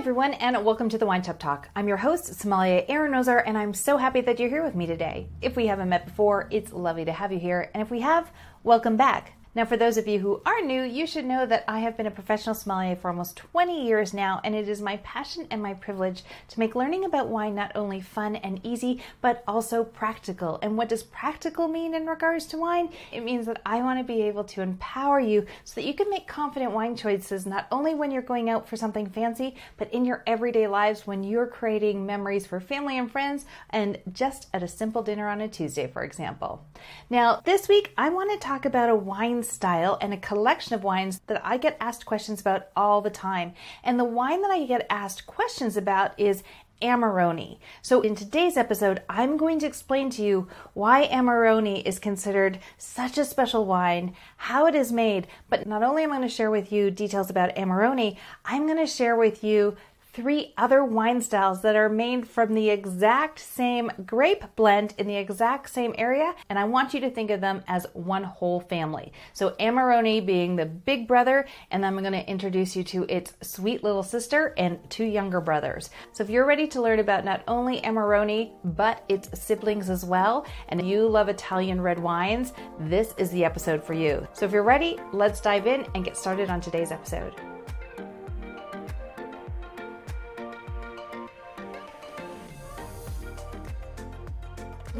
everyone, and welcome to the Wine Tub Talk. I'm your host, Somalia Rosar, and I'm so happy that you're here with me today. If we haven't met before, it's lovely to have you here, and if we have, welcome back. Now, for those of you who are new, you should know that I have been a professional sommelier for almost 20 years now, and it is my passion and my privilege to make learning about wine not only fun and easy, but also practical. And what does practical mean in regards to wine? It means that I want to be able to empower you so that you can make confident wine choices not only when you're going out for something fancy, but in your everyday lives when you're creating memories for family and friends, and just at a simple dinner on a Tuesday, for example. Now, this week, I want to talk about a wine wine style and a collection of wines that I get asked questions about all the time. And the wine that I get asked questions about is Amarone. So, in today's episode, I'm going to explain to you why Amarone is considered such a special wine, how it is made, but not only am I going to share with you details about Amarone, I'm going to share with you three other wine styles that are made from the exact same grape blend in the exact same area, and I want you to think of them as one whole family. So, Amarone being the big brother, and I'm going to introduce you to its sweet little sister and two younger brothers. So, if you're ready to learn about not only Amarone, but its siblings as well, and you love Italian red wines, this is the episode for you. So, if you're ready, let's dive in and get started on today's episode.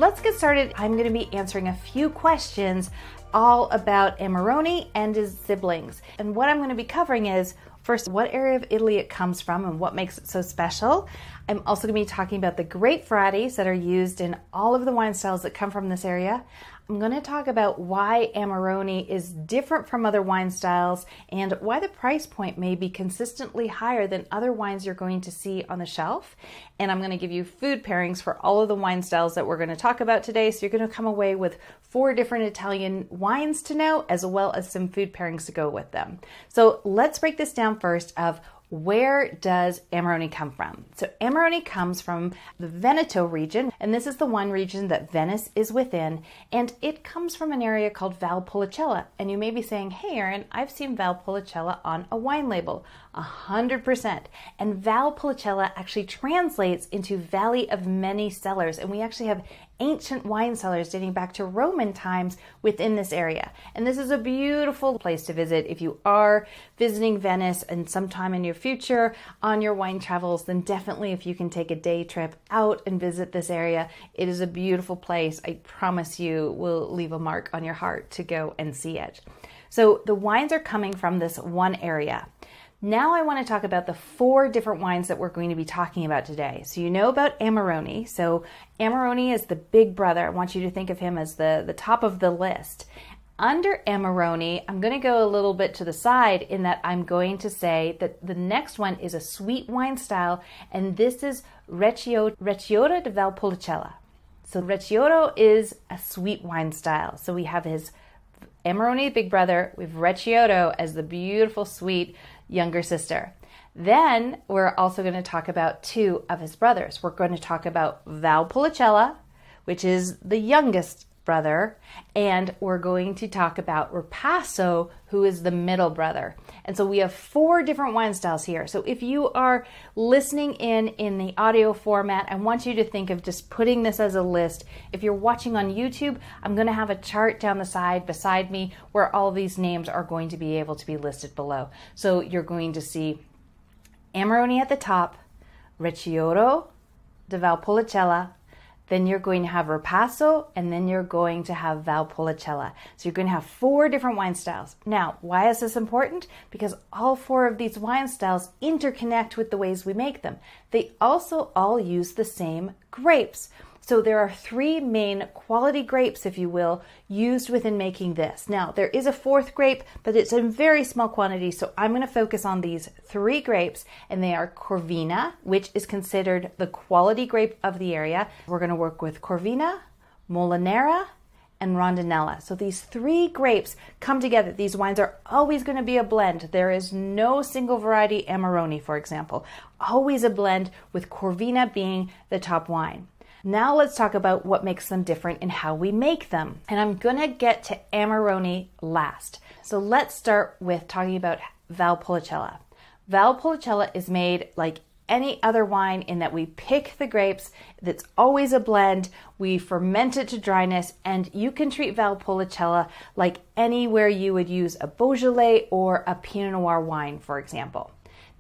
Let's get started. I'm going to be answering a few questions all about Amarone and his siblings. And what I'm going to be covering is first, what area of Italy it comes from and what makes it so special. I'm also going to be talking about the grape varieties that are used in all of the wine styles that come from this area. I'm going to talk about why Amarone is different from other wine styles and why the price point may be consistently higher than other wines you're going to see on the shelf. And I'm going to give you food pairings for all of the wine styles that we're going to talk about today. So you're going to come away with four different Italian wines to know, as well as some food pairings to go with them. So let's break this down first of where does Amarone come from? So, Amarone comes from the Veneto region, and this is the one region that Venice is within, and it comes from an area called Valpolicella. And you may be saying, Hey, Erin, I've seen Valpolicella on a wine label. 100%. And Valpolicella actually translates into Valley of Many Cellars, and we actually have ancient wine cellars dating back to Roman times within this area. And this is a beautiful place to visit if you are visiting Venice and sometime in your future on your wine travels, then definitely if you can take a day trip out and visit this area, it is a beautiful place. I promise you will leave a mark on your heart to go and see it. So the wines are coming from this one area. Now I want to talk about the four different wines that we're going to be talking about today. So you know about Amarone. So Amarone is the big brother. I want you to think of him as the, the top of the list. Under Amarone, I'm going to go a little bit to the side in that I'm going to say that the next one is a sweet wine style, and this is Recioto, Recioto de Valpolicella. So Recioto is a sweet wine style. So we have his Amarone big brother, we have Recioto as the beautiful sweet younger sister. Then we're also going to talk about two of his brothers. We're going to talk about Val Valpolicella, which is the youngest brother, and we're going to talk about Ripasso, who is the middle brother. And so we have four different wine styles here. So if you are listening in in the audio format, I want you to think of just putting this as a list. If you're watching on YouTube, I'm going to have a chart down the side beside me where all these names are going to be able to be listed below. So you're going to see Amarone at the top, Recioto de Valpolicella, then you're going to have Ripasso, and then you're going to have Valpolicella. So you're going to have four different wine styles. Now, why is this important? Because all four of these wine styles interconnect with the ways we make them. They also all use the same grapes. So there are three main quality grapes, if you will, used within making this. Now, there is a fourth grape, but it's in very small quantity, so I'm going to focus on these three grapes, and they are Corvina, which is considered the quality grape of the area. We're going to work with Corvina, Molinara, and Rondinella. So these three grapes come together. These wines are always going to be a blend. There is no single variety Amarone, for example. Always a blend with Corvina being the top wine. Now let's talk about what makes them different and how we make them. And I'm gonna get to Amarone last. So let's start with talking about Valpolicella. Valpolicella is made like any other wine in that we pick the grapes, that's always a blend, we ferment it to dryness, and you can treat Valpolicella like anywhere you would use a Beaujolais or a Pinot Noir wine, for example.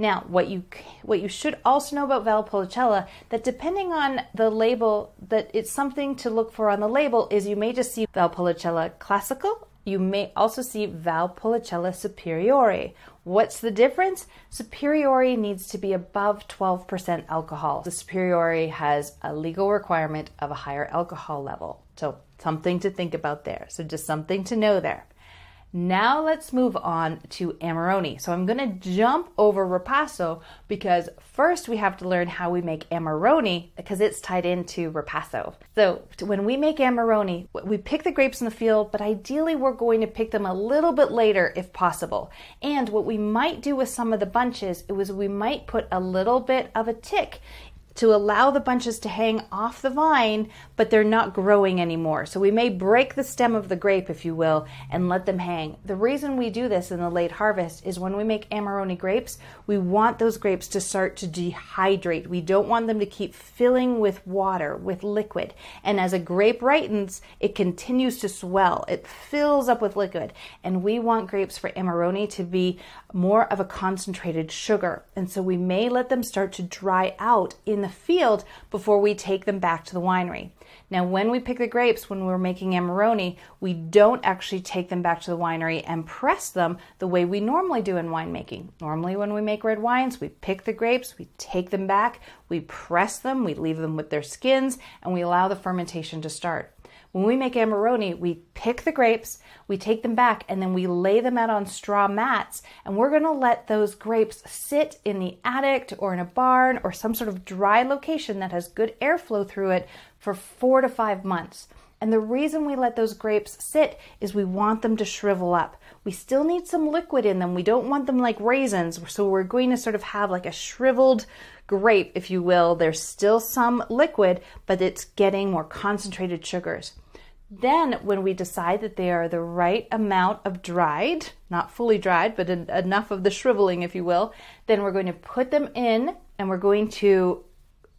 Now, what you what you should also know about Valpolicella that depending on the label, that it's something to look for on the label is you may just see Valpolicella Classico. You may also see Valpolicella superiore. What's the difference? Superiore needs to be above 12% alcohol. The superiore has a legal requirement of a higher alcohol level. So, something to think about there. So, just something to know there. Now let's move on to Amarone. So I'm going to jump over Ripasso because first we have to learn how we make Amarone because it's tied into Ripasso. So when we make Amarone, we pick the grapes in the field, but ideally we're going to pick them a little bit later if possible. And what we might do with some of the bunches is we might put a little bit of a tick to allow the bunches to hang off the vine, but they're not growing anymore. So we may break the stem of the grape, if you will, and let them hang. The reason we do this in the late harvest is when we make Amarone grapes, we want those grapes to start to dehydrate. We don't want them to keep filling with water, with liquid. And as a grape ripens, it continues to swell. It fills up with liquid. And we want grapes for Amarone to be more of a concentrated sugar. And so we may let them start to dry out in the field before we take them back to the winery. Now, when we pick the grapes, when we're making Amarone, we don't actually take them back to the winery and press them the way we normally do in winemaking. Normally, when we make red wines, we pick the grapes, we take them back, we press them, we leave them with their skins, and we allow the fermentation to start. When we make Amarone, we pick the grapes, we take them back, and then we lay them out on straw mats. And we're to let those grapes sit in the attic or in a barn or some sort of dry location that has good airflow through it for four to five months. And the reason we let those grapes sit is we want them to shrivel up. We still need some liquid in them. We don't want them like raisins. So we're going to sort of have like a shriveled grape, if you will. There's still some liquid, but it's getting more concentrated sugars. Then, when we decide that they are the right amount of dried, not fully dried, but enough of the shriveling, if you will, then we're going to put them in and we're going to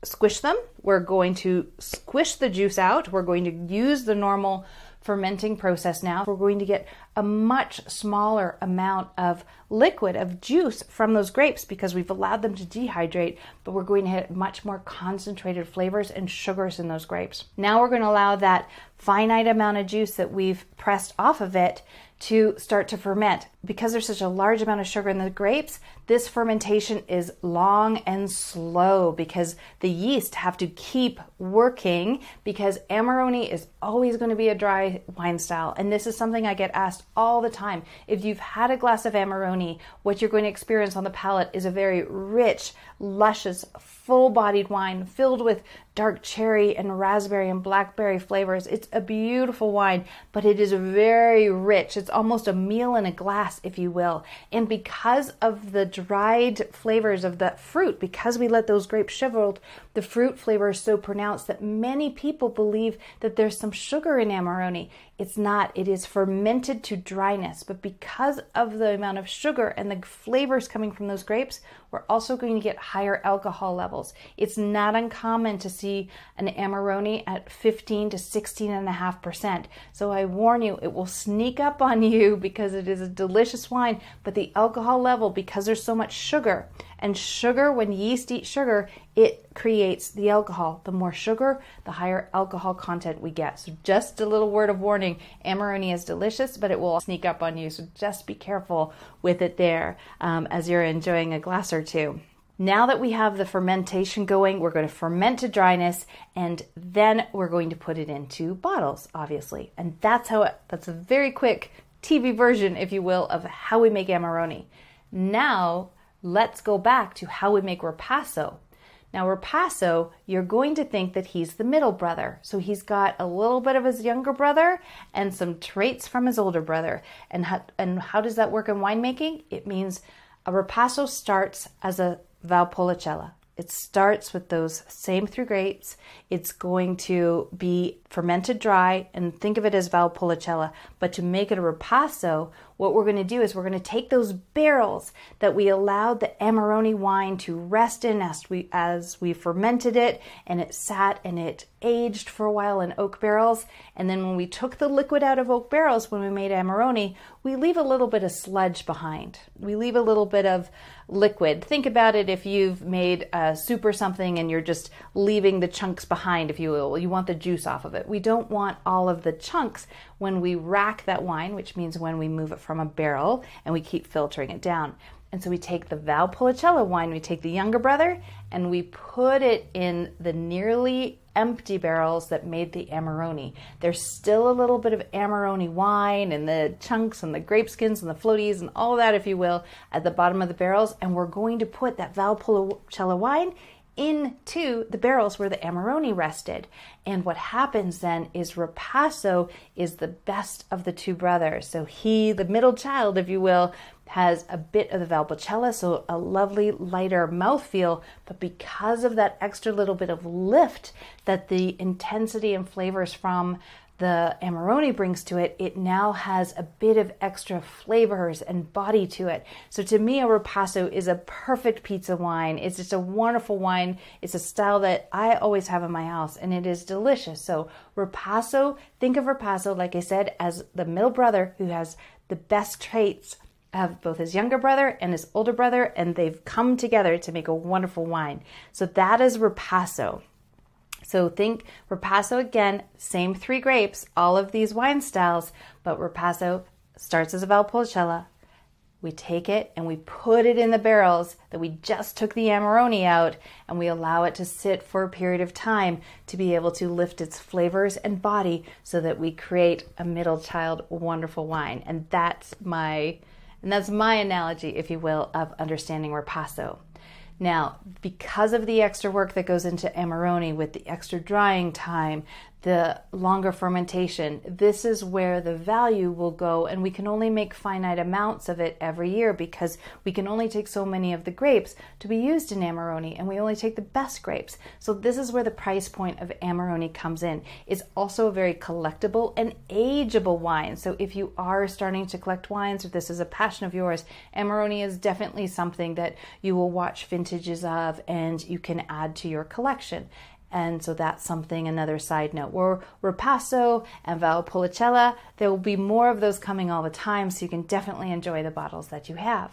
squish them. We're going to squish the juice out. We're going to use the normal fermenting process now. We're going to get a much smaller amount of liquid, of juice from those grapes because we've allowed them to dehydrate, but we're going to hit much more concentrated flavors and sugars in those grapes. Now we're going to allow that finite amount of juice that we've pressed off of it to start to ferment. Because there's such a large amount of sugar in the grapes, this fermentation is long and slow because the yeast have to keep working because Amarone is always going to be a dry wine style. And this is something I get asked all the time. If you've had a glass of Amarone, what you're going to experience on the palate is a very rich, luscious, full bodied wine filled with dark cherry and raspberry and blackberry flavors. It's a beautiful wine, but it is very rich. It's almost a meal in a glass, if you will. And because of the dried flavors of the fruit, because we let those grapes shriveled, the fruit flavor is so pronounced that many people believe that there's some sugar in Amarone. It's not, it is fermented to dryness. But because of the amount of sugar and the flavors coming from those grapes, we're also going to get higher alcohol levels. It's not uncommon to see an Amarone at 15 to 16 and a half percent. So I warn you, it will sneak up on you because it is a delicious wine, but the alcohol level, because there's so much sugar, and sugar, when yeast eat sugar, it creates the alcohol. The more sugar, the higher alcohol content we get. So, just a little word of warning Amarone is delicious, but it will sneak up on you. So, just be careful with it there um, as you're enjoying a glass or two. Now that we have the fermentation going, we're going to ferment to dryness and then we're going to put it into bottles, obviously. And that's how it, that's a very quick TV version, if you will, of how we make Amarone. Now, let's go back to how we make Ripasso. Now, Ripasso, you're going to think that he's the middle brother. So he's got a little bit of his younger brother and some traits from his older brother. And how, and how does that work in winemaking? It means a Ripasso starts as a Valpolicella. It starts with those same three grapes. It's going to be fermented dry and think of it as Valpolicella. But to make it a ripasso, what we're going to do is we're going to take those barrels that we allowed the Amarone wine to rest in as we as we fermented it and it sat and it aged for a while in oak barrels. And then when we took the liquid out of oak barrels when we made Amarone, we leave a little bit of sludge behind. We leave a little bit of liquid. Think about it if you've made a soup or something and you're just leaving the chunks behind, if you will. You want the juice off of it. We don't want all of the chunks when we rack that wine, which means when we move it from a barrel and we keep filtering it down. And so we take the Valpolicella wine, we take the younger brother, and we put it in the nearly empty barrels that made the Amarone. There's still a little bit of Amarone wine and the chunks and the grape skins and the floaties and all that, if you will, at the bottom of the barrels. And we're going to put that Valpolicella wine into the barrels where the Amarone rested. And what happens then is Ripasso is the best of the two brothers. So he, the middle child, if you will, has a bit of the Valpolicella, so a lovely lighter mouthfeel, but because of that extra little bit of lift that the intensity and flavors from the Amarone brings to it, it now has a bit of extra flavors and body to it. So to me, a Ripasso is a perfect pizza wine. It's just a wonderful wine. It's a style that I always have in my house and it is delicious. So Ripasso, think of Ripasso, like I said, as the middle brother who has the best traits of both his younger brother and his older brother, and they've come together to make a wonderful wine. So that is Ripasso. So think Ripasso again, same three grapes, all of these wine styles, but Ripasso starts as a Valpolicella. We take it and we put it in the barrels that we just took the Amarone out and we allow it to sit for a period of time to be able to lift its flavors and body so that we create a middle child wonderful wine. And that's my and that's my analogy, if you will, of understanding Ripasso. Now, because of the extra work that goes into Amarone with the extra drying time, the longer fermentation, this is where the value will go, and we can only make finite amounts of it every year because we can only take so many of the grapes to be used in Amarone, and we only take the best grapes. So, this is where the price point of Amarone comes in. It's also a very collectible and ageable wine. So, if you are starting to collect wines, or this is a passion of yours, Amarone is definitely something that you will watch vintages of and you can add to your collection. And so that's something, another side note. We're Ripasso and Valpolicella. There will be more of those coming all the time, so you can definitely enjoy the bottles that you have.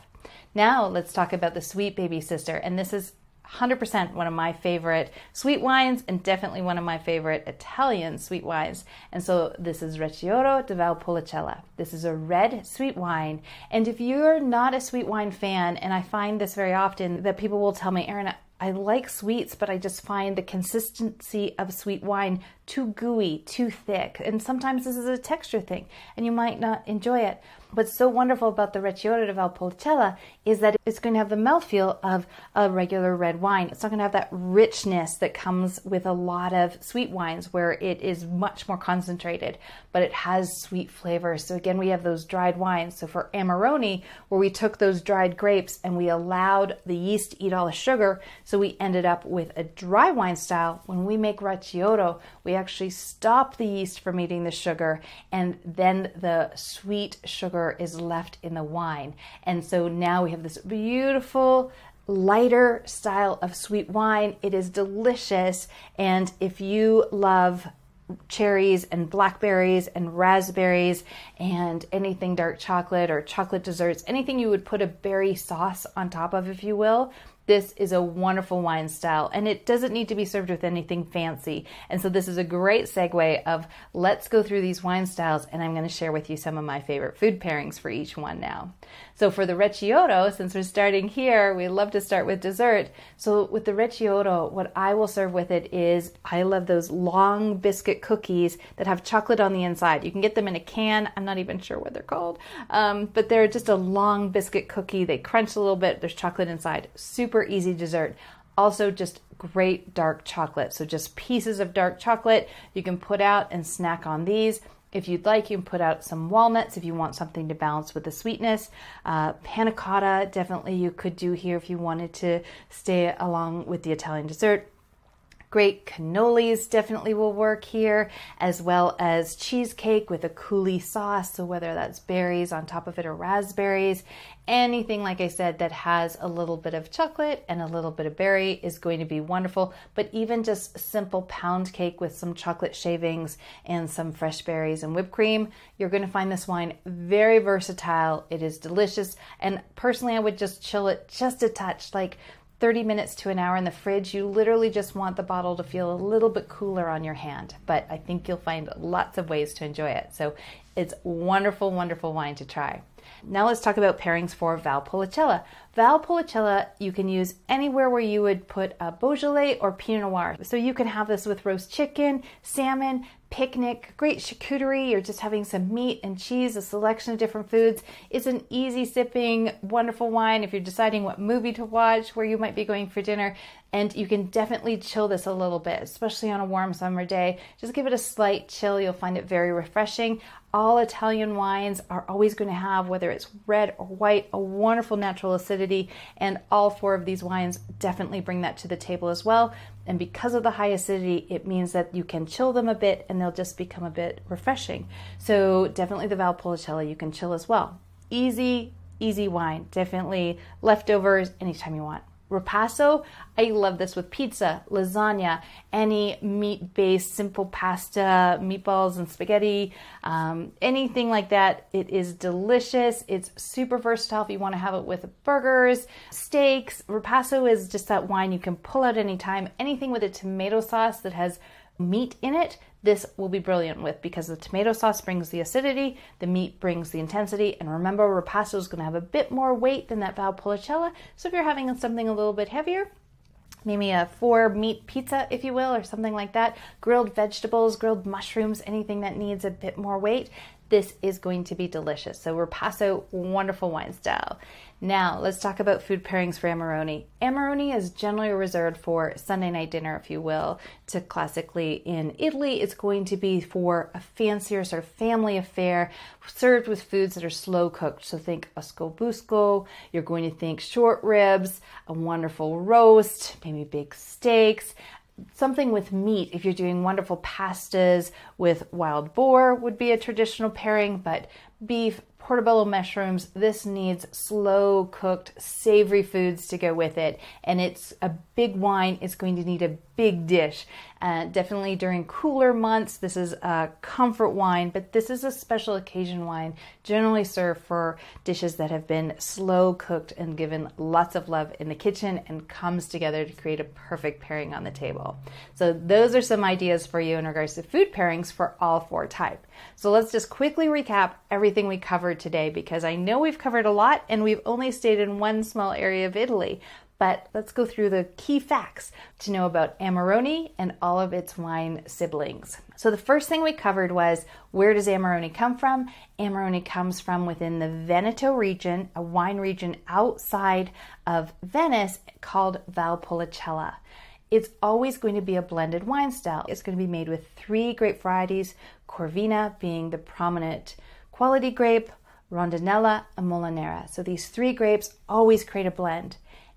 Now let's talk about the Sweet Baby Sister. And this is 100% one of my favorite sweet wines and definitely one of my favorite Italian sweet wines. And so this is Recioto di Valpolicella. This is a red sweet wine. And if you're not a sweet wine fan, and I find this very often that people will tell me, Erin, I like sweets, but I just find the consistency of sweet wine too gooey, too thick. And sometimes this is a texture thing, and you might not enjoy it. What's so wonderful about the Recioto di Valpolicella is that it's going to have the mouthfeel of a regular red wine. It's not going to have that richness that comes with a lot of sweet wines where it is much more concentrated, but it has sweet flavors. So again, we have those dried wines. So for Amarone, where we took those dried grapes and we allowed the yeast to eat all the sugar, so we ended up with a dry wine style. When we make Recioto, we actually stop the yeast from eating the sugar and then the sweet sugar is left in the wine. And so now we have this beautiful lighter style of sweet wine. It is delicious. And if you love cherries and blackberries and raspberries and anything dark chocolate or chocolate desserts, anything you would put a berry sauce on top of, if you will, this is a wonderful wine style and it doesn't need to be served with anything fancy. And so this is a great segue of let's go through these wine styles and I'm going to share with you some of my favorite food pairings for each one now. So for the Recioto, since we're starting here, we love to start with dessert. So with the Recioto, what I will serve with it is I love those long biscuit cookies that have chocolate on the inside. You can get them in a can. I'm not even sure what they're called, um, but they're just a long biscuit cookie. They crunch a little bit. There's chocolate inside. Super easy dessert. Also, just great dark chocolate. So just pieces of dark chocolate you can put out and snack on these. If you'd like, you can put out some walnuts if you want something to balance with the sweetness. Uh, panna cotta, definitely you could do here if you wanted to stay along with the Italian dessert. Great cannolis definitely will work here, as well as cheesecake with a coulis sauce. So, whether that's berries on top of it or raspberries, anything, like I said, that has a little bit of chocolate and a little bit of berry is going to be wonderful. But even just simple pound cake with some chocolate shavings and some fresh berries and whipped cream, you're going to find this wine very versatile. It is delicious. And personally, I would just chill it just a touch, like 30 minutes to an hour in the fridge. You literally just want the bottle to feel a little bit cooler on your hand, but I think you'll find lots of ways to enjoy it. So it's wonderful, wonderful wine to try. Now let's talk about pairings for Valpolicella. Valpolicella you can use anywhere where you would put a Beaujolais or Pinot Noir. So you can have this with roast chicken, salmon, picnic, great charcuterie, you're just having some meat and cheese, a selection of different foods. It's an easy sipping, wonderful wine if you're deciding what movie to watch, where you might be going for dinner. And you can definitely chill this a little bit, especially on a warm summer day. Just give it a slight chill. You'll find it very refreshing. All Italian wines are always going to have, whether it's red or white, a wonderful natural acidity. And all four of these wines definitely bring that to the table as well. And because of the high acidity, it means that you can chill them a bit and they'll just become a bit refreshing. So, definitely the Valpolicella you can chill as well. Easy, easy wine. Definitely leftovers anytime you want. Ripasso, I love this with pizza, lasagna, any meat based simple pasta, meatballs and spaghetti, um, anything like that. It is delicious. It's super versatile if you want to have it with burgers, steaks. Ripasso is just that wine you can pull out anytime. Anything with a tomato sauce that has meat in it, this will be brilliant with because the tomato sauce brings the acidity, the meat brings the intensity, and remember, ripasso is going to have a bit more weight than that Valpolicella. So if you're having something a little bit heavier, maybe a four meat pizza, if you will, or something like that, grilled vegetables, grilled mushrooms, anything that needs a bit more weight, this is going to be delicious. So Ripasso, wonderful wine style. Now, let's talk about food pairings for Amarone. Amarone is generally reserved for Sunday night dinner, if you will, to classically in Italy. It's going to be for a fancier sort of family affair, served with foods that are slow cooked. So think osso buco, you're going to think short ribs, a wonderful roast, maybe big steaks, something with meat if you're doing wonderful pastas with wild boar would be a traditional pairing but beef portobello mushrooms. This needs slow cooked, savory foods to go with it. And it's a big wine. It's going to need a big dish. Uh, definitely during cooler months, this is a comfort wine, but this is a special occasion wine, generally served for dishes that have been slow cooked and given lots of love in the kitchen and comes together to create a perfect pairing on the table. So, those are some ideas for you in regards to food pairings for all four type. So, let's just quickly recap everything we covered today because I know we've covered a lot and we've only stayed in one small area of Italy. But let's go through the key facts to know about Amarone and all of its wine siblings. So, the first thing we covered was where does Amarone come from? Amarone comes from within the Veneto region, a wine region outside of Venice called Valpolicella. It's always going to be a blended wine style. It's going to be made with three grape varieties, Corvina being the prominent quality grape, Rondinella, and Molinara. So these three grapes always create a blend.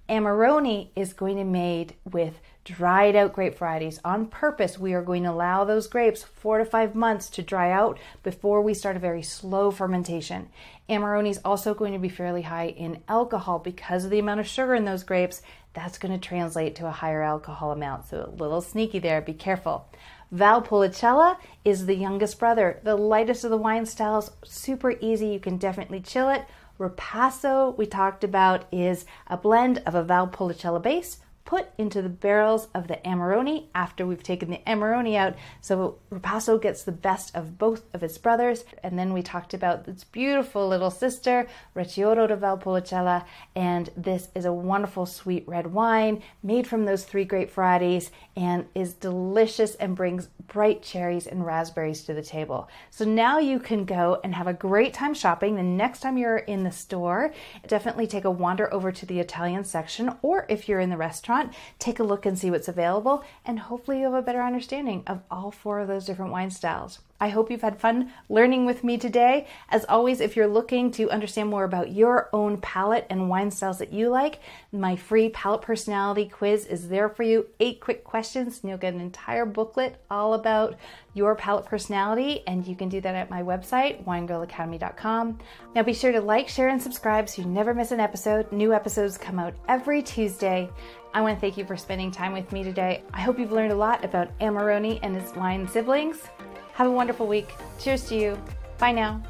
Amarone is going to be made with dried out grape varieties. On purpose, we are going to allow those grapes four to five months to dry out before we start a very slow fermentation. Amarone is also going to be fairly high in alcohol because of the amount of sugar in those grapes. That's going to translate to a higher alcohol amount. So a little sneaky there, be careful. Valpolicella is the youngest brother, the lightest of the wine styles, super easy. You can definitely chill it. Ripasso, we talked about, is a blend of a Valpolicella base put into the barrels of the Amarone after we've taken the Amarone out. So Ripasso gets the best of both of its brothers. And then we talked about its beautiful little sister, Recioto de Valpolicella. And this is a wonderful sweet red wine made from those three grape varieties and is delicious and brings bright cherries and raspberries to the table. So now you can go and have a great time shopping. The next time you're in the store, definitely take a wander over to the Italian section, or if you're in the restaurant, take a look and see what's available, and hopefully you have a better understanding of all four of those different wine styles. I hope you've had fun learning with me today. As always, if you're looking to understand more about your own palate and wine styles that you like, my free palate personality quiz is there for you. Eight quick questions, and you'll get an entire booklet all about your palate personality. And you can do that at my website, winegirlacademy.com. Now be sure to like, share, and subscribe so you never miss an episode. New episodes come out every Tuesday. I want to thank you for spending time with me today. I hope you've learned a lot about Amarone and its wine siblings. Have a wonderful week. Cheers to you. Bye now.